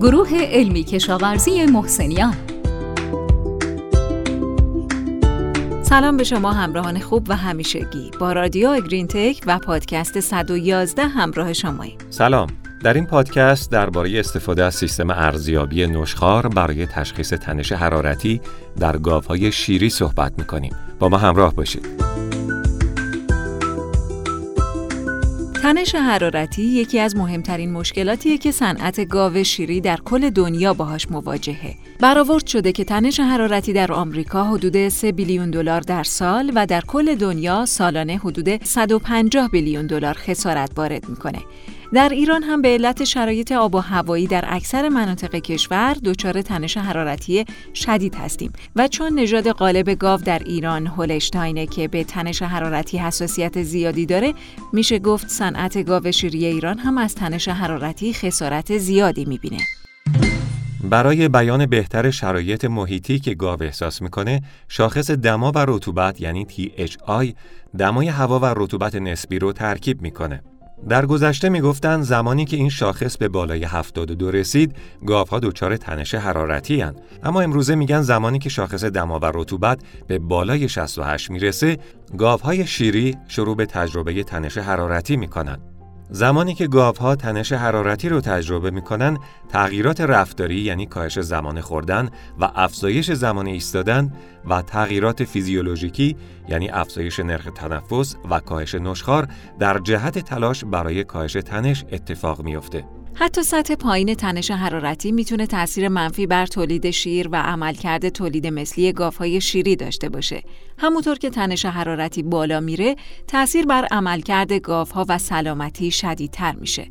گروه علمی کشاورزی محسنیان. سلام به شما همراهان خوب و همیشگی. با رادیو اگرین تک و پادکست 111 همراه شماییم. سلام. در این پادکست درباره استفاده از سیستم ارزیابی نشخار برای تشخیص تنش حرارتی در گاوهای شیری صحبت می‌کنیم. با ما همراه باشید. تنش حرارتی یکی از مهمترین مشکلاتیه که صنعت گاو شیری در کل دنیا باهاش مواجهه. برآورد شده که تنش حرارتی در آمریکا حدود 3 بیلیون دلار در سال و در کل دنیا سالانه حدود 150 بیلیون دلار خسارت وارد می‌کنه. در ایران هم به علت شرایط آب و هوایی در اکثر مناطق کشور دچار تنش حرارتی شدید هستیم و چون نژاد غالب گاو در ایران هولشتاینه که به تنش حرارتی حساسیت زیادی داره میشه گفت صنعت گاو شیری ایران هم از تنش حرارتی خسارت زیادی می‌بینه. برای بیان بهتر شرایط محیطی که گاو احساس می‌کنه شاخص دما و رطوبت یعنی THI دمای هوا و رطوبت نسبی رو ترکیب می‌کنه. در گذشته می‌گفتند زمانی که این شاخص به بالای 72 رسید گاوها دچار تنش حرارتی هن. اما امروزه میگن زمانی که شاخص دما و رطوبت به بالای 68 می‌رسه گاوهای شیری شروع به تجربه تنش حرارتی می‌کنن زمانی که گاوها تنش حرارتی رو تجربه می‌کنن تغییرات رفتاری یعنی کاهش زمان خوردن و افزایش زمان ایستادن و تغییرات فیزیولوژیکی یعنی افزایش نرخ تنفس و کاهش نشخار در جهت تلاش برای کاهش تنش اتفاق میافته. حتی سطح پایین تنش حرارتی می‌تونه تاثیر منفی بر تولید شیر و عملکرد تولید مثلی گاوهای شیری داشته باشه. همونطور که تنش حرارتی بالا میره، تاثیر بر عملکرد گاوها و سلامتی شدیدتر میشه.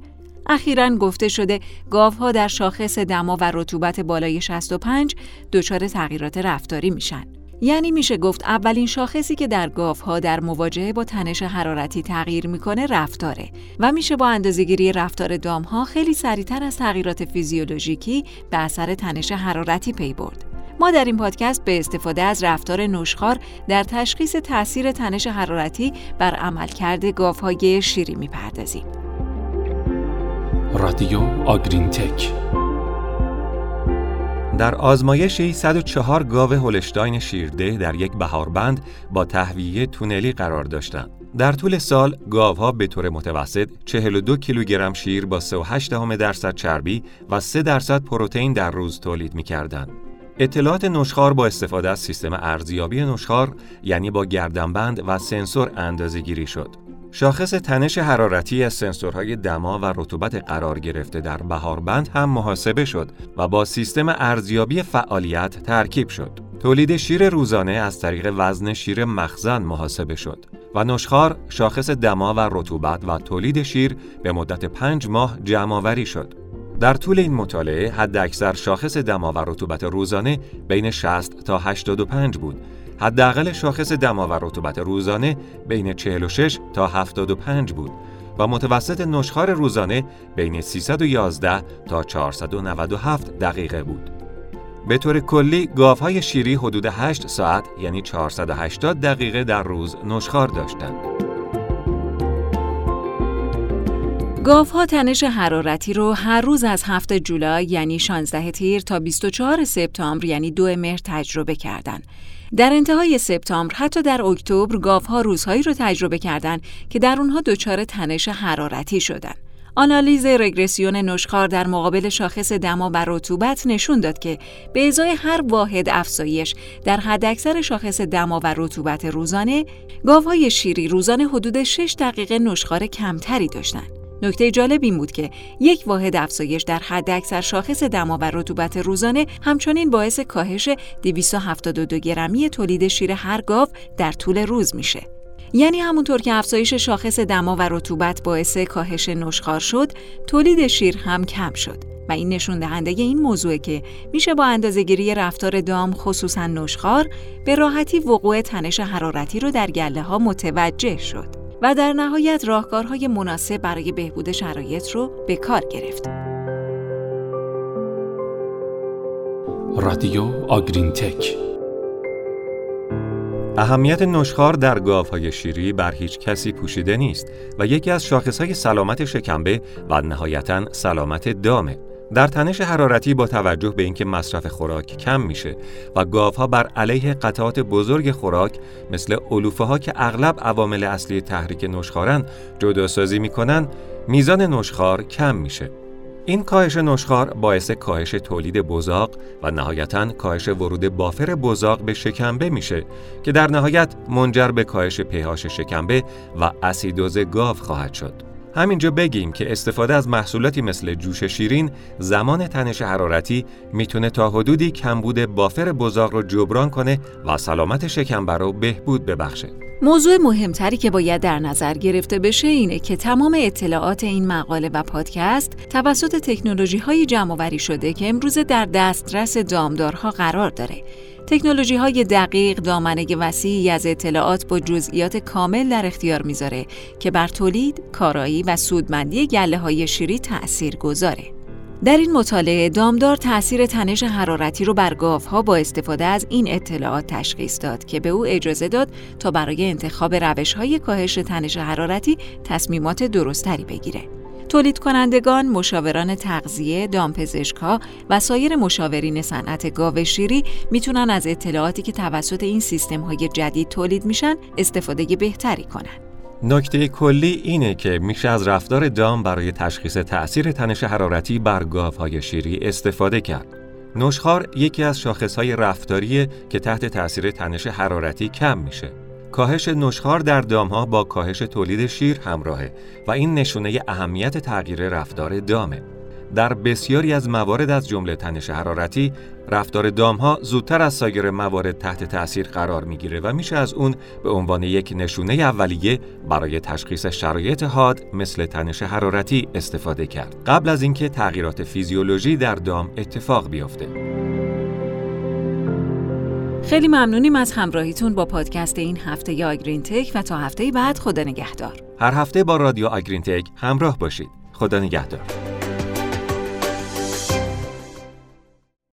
اخیرا گفته شده گاوها در شاخص دما و رطوبت بالای 65 دچار تغییرات رفتاری میشن. یعنی میشه گفت اولین شاخصی که در ها در مواجهه با تنش حرارتی تغییر می‌کنه رفتاره و میشه با اندازهگیری رفتار دام ها خیلی سریعتر از تغییرات فیزیولوژیکی به اثر تنش حرارتی پی برد. ما در این پادکست به استفاده از رفتار نشخار در تشخیص تاثیر تنش حرارتی بر عملکرد گاوهای شیری می‌پردازیم. رادیو آگرین تک در آزمایشی 104 گاو هولشتاین شیرده در یک بهاربند با تهویه تونلی قرار داشتند. در طول سال گاوها به طور متوسط 42 کیلوگرم شیر با 3.8 درصد چربی و 3 درصد پروتئین در روز تولید می‌کردند. اطلاعات نشخار با استفاده از سیستم ارزیابی نشخار یعنی با گردنبند و سنسور اندازه‌گیری شد. شاخص تنش حرارتی از سنسورهای دما و رطوبت قرار گرفته در بهاربند هم محاسبه شد و با سیستم ارزیابی فعالیت ترکیب شد. تولید شیر روزانه از طریق وزن شیر مخزن محاسبه شد و نشخار شاخص دما و رطوبت و تولید شیر به مدت پنج ماه جمع شد. در طول این مطالعه حداکثر شاخص دما و رطوبت روزانه بین 60 تا 85 بود حداقل شاخص دما و رطوبت روزانه بین 46 تا 75 بود و متوسط نشخار روزانه بین 311 تا 497 دقیقه بود. به طور کلی گاوهای شیری حدود 8 ساعت یعنی 480 دقیقه در روز نشخار داشتند. گاوها تنش حرارتی رو هر روز از هفته جولای یعنی 16 تیر تا 24 سپتامبر یعنی 2 مهر تجربه کردند. در انتهای سپتامبر حتی در اکتبر گاوها روزهایی رو تجربه کردند که در اونها دچار تنش حرارتی شدند. آنالیز رگرسیون نشخار در مقابل شاخص دما و رطوبت نشون داد که به ازای هر واحد افزایش در حداکثر شاخص دما و رطوبت روزانه، گاوهای شیری روزانه حدود 6 دقیقه نشخار کمتری داشتند. نکته جالب این بود که یک واحد افزایش در حد اکثر شاخص دما و رطوبت روزانه همچنین باعث کاهش 272 گرمی تولید شیر هر گاو در طول روز میشه. یعنی همونطور که افزایش شاخص دما و رطوبت باعث کاهش نشخار شد، تولید شیر هم کم شد. و این نشون دهنده این موضوع که میشه با اندازهگیری رفتار دام خصوصا نشخار به راحتی وقوع تنش حرارتی رو در گله ها متوجه شد. و در نهایت راهکارهای مناسب برای بهبود شرایط رو به کار گرفت. رادیو آگرین تک اهمیت نشخار در گاوهای شیری بر هیچ کسی پوشیده نیست و یکی از شاخصهای سلامت شکمبه و نهایتا سلامت دامه. در تنش حرارتی با توجه به اینکه مصرف خوراک کم میشه و گاوها بر علیه قطعات بزرگ خوراک مثل علوفه ها که اغلب عوامل اصلی تحریک نشخارن جداسازی می‌کنن میزان نشخار کم میشه این کاهش نشخار باعث کاهش تولید بزاق و نهایتا کاهش ورود بافر بزاق به شکمبه میشه که در نهایت منجر به کاهش پیهاش شکمبه و اسیدوز گاو خواهد شد. همینجا بگیم که استفاده از محصولاتی مثل جوش شیرین زمان تنش حرارتی می‌تونه تا حدودی کمبود بافر بزاق رو جبران کنه و سلامت شکمبه رو بهبود ببخشه. موضوع مهمتری که باید در نظر گرفته بشه اینه که تمام اطلاعات این مقاله و پادکست توسط تکنولوژی های جمع شده که امروز در دسترس دامدارها قرار داره. تکنولوژی های دقیق دامنه وسیعی از اطلاعات با جزئیات کامل در اختیار می‌ذاره که بر تولید، کارایی و سودمندی گله های شیری تأثیر گذاره. در این مطالعه دامدار تاثیر تنش حرارتی رو بر گاوها با استفاده از این اطلاعات تشخیص داد که به او اجازه داد تا برای انتخاب روش‌های کاهش تنش حرارتی تصمیمات درستری بگیره. تولید کنندگان، مشاوران تغذیه، دامپزشکها و سایر مشاورین صنعت گاو شیری می‌تونن از اطلاعاتی که توسط این سیستم های جدید تولید میشن استفاده بهتری کنند. نکته کلی اینه که میشه از رفتار دام برای تشخیص تأثیر تنش حرارتی بر گاوهای شیری استفاده کرد. نشخار یکی از شاخصهای رفتاریه که تحت تأثیر تنش حرارتی کم میشه. کاهش نشخار در دامها با کاهش تولید شیر همراهه و این نشونه اهمیت تغییر رفتار دامه. در بسیاری از موارد از جمله تنش حرارتی رفتار دامها زودتر از سایر موارد تحت تأثیر قرار می‌گیره و میشه از اون به عنوان یک نشونه اولیه برای تشخیص شرایط حاد مثل تنش حرارتی استفاده کرد قبل از اینکه تغییرات فیزیولوژی در دام اتفاق بیفته. خیلی ممنونیم از همراهیتون با پادکست این هفته یا آگرین تک و تا هفته بعد خدا نگهدار. هر هفته با رادیو آگرین تک همراه باشید. خدا نگهدار.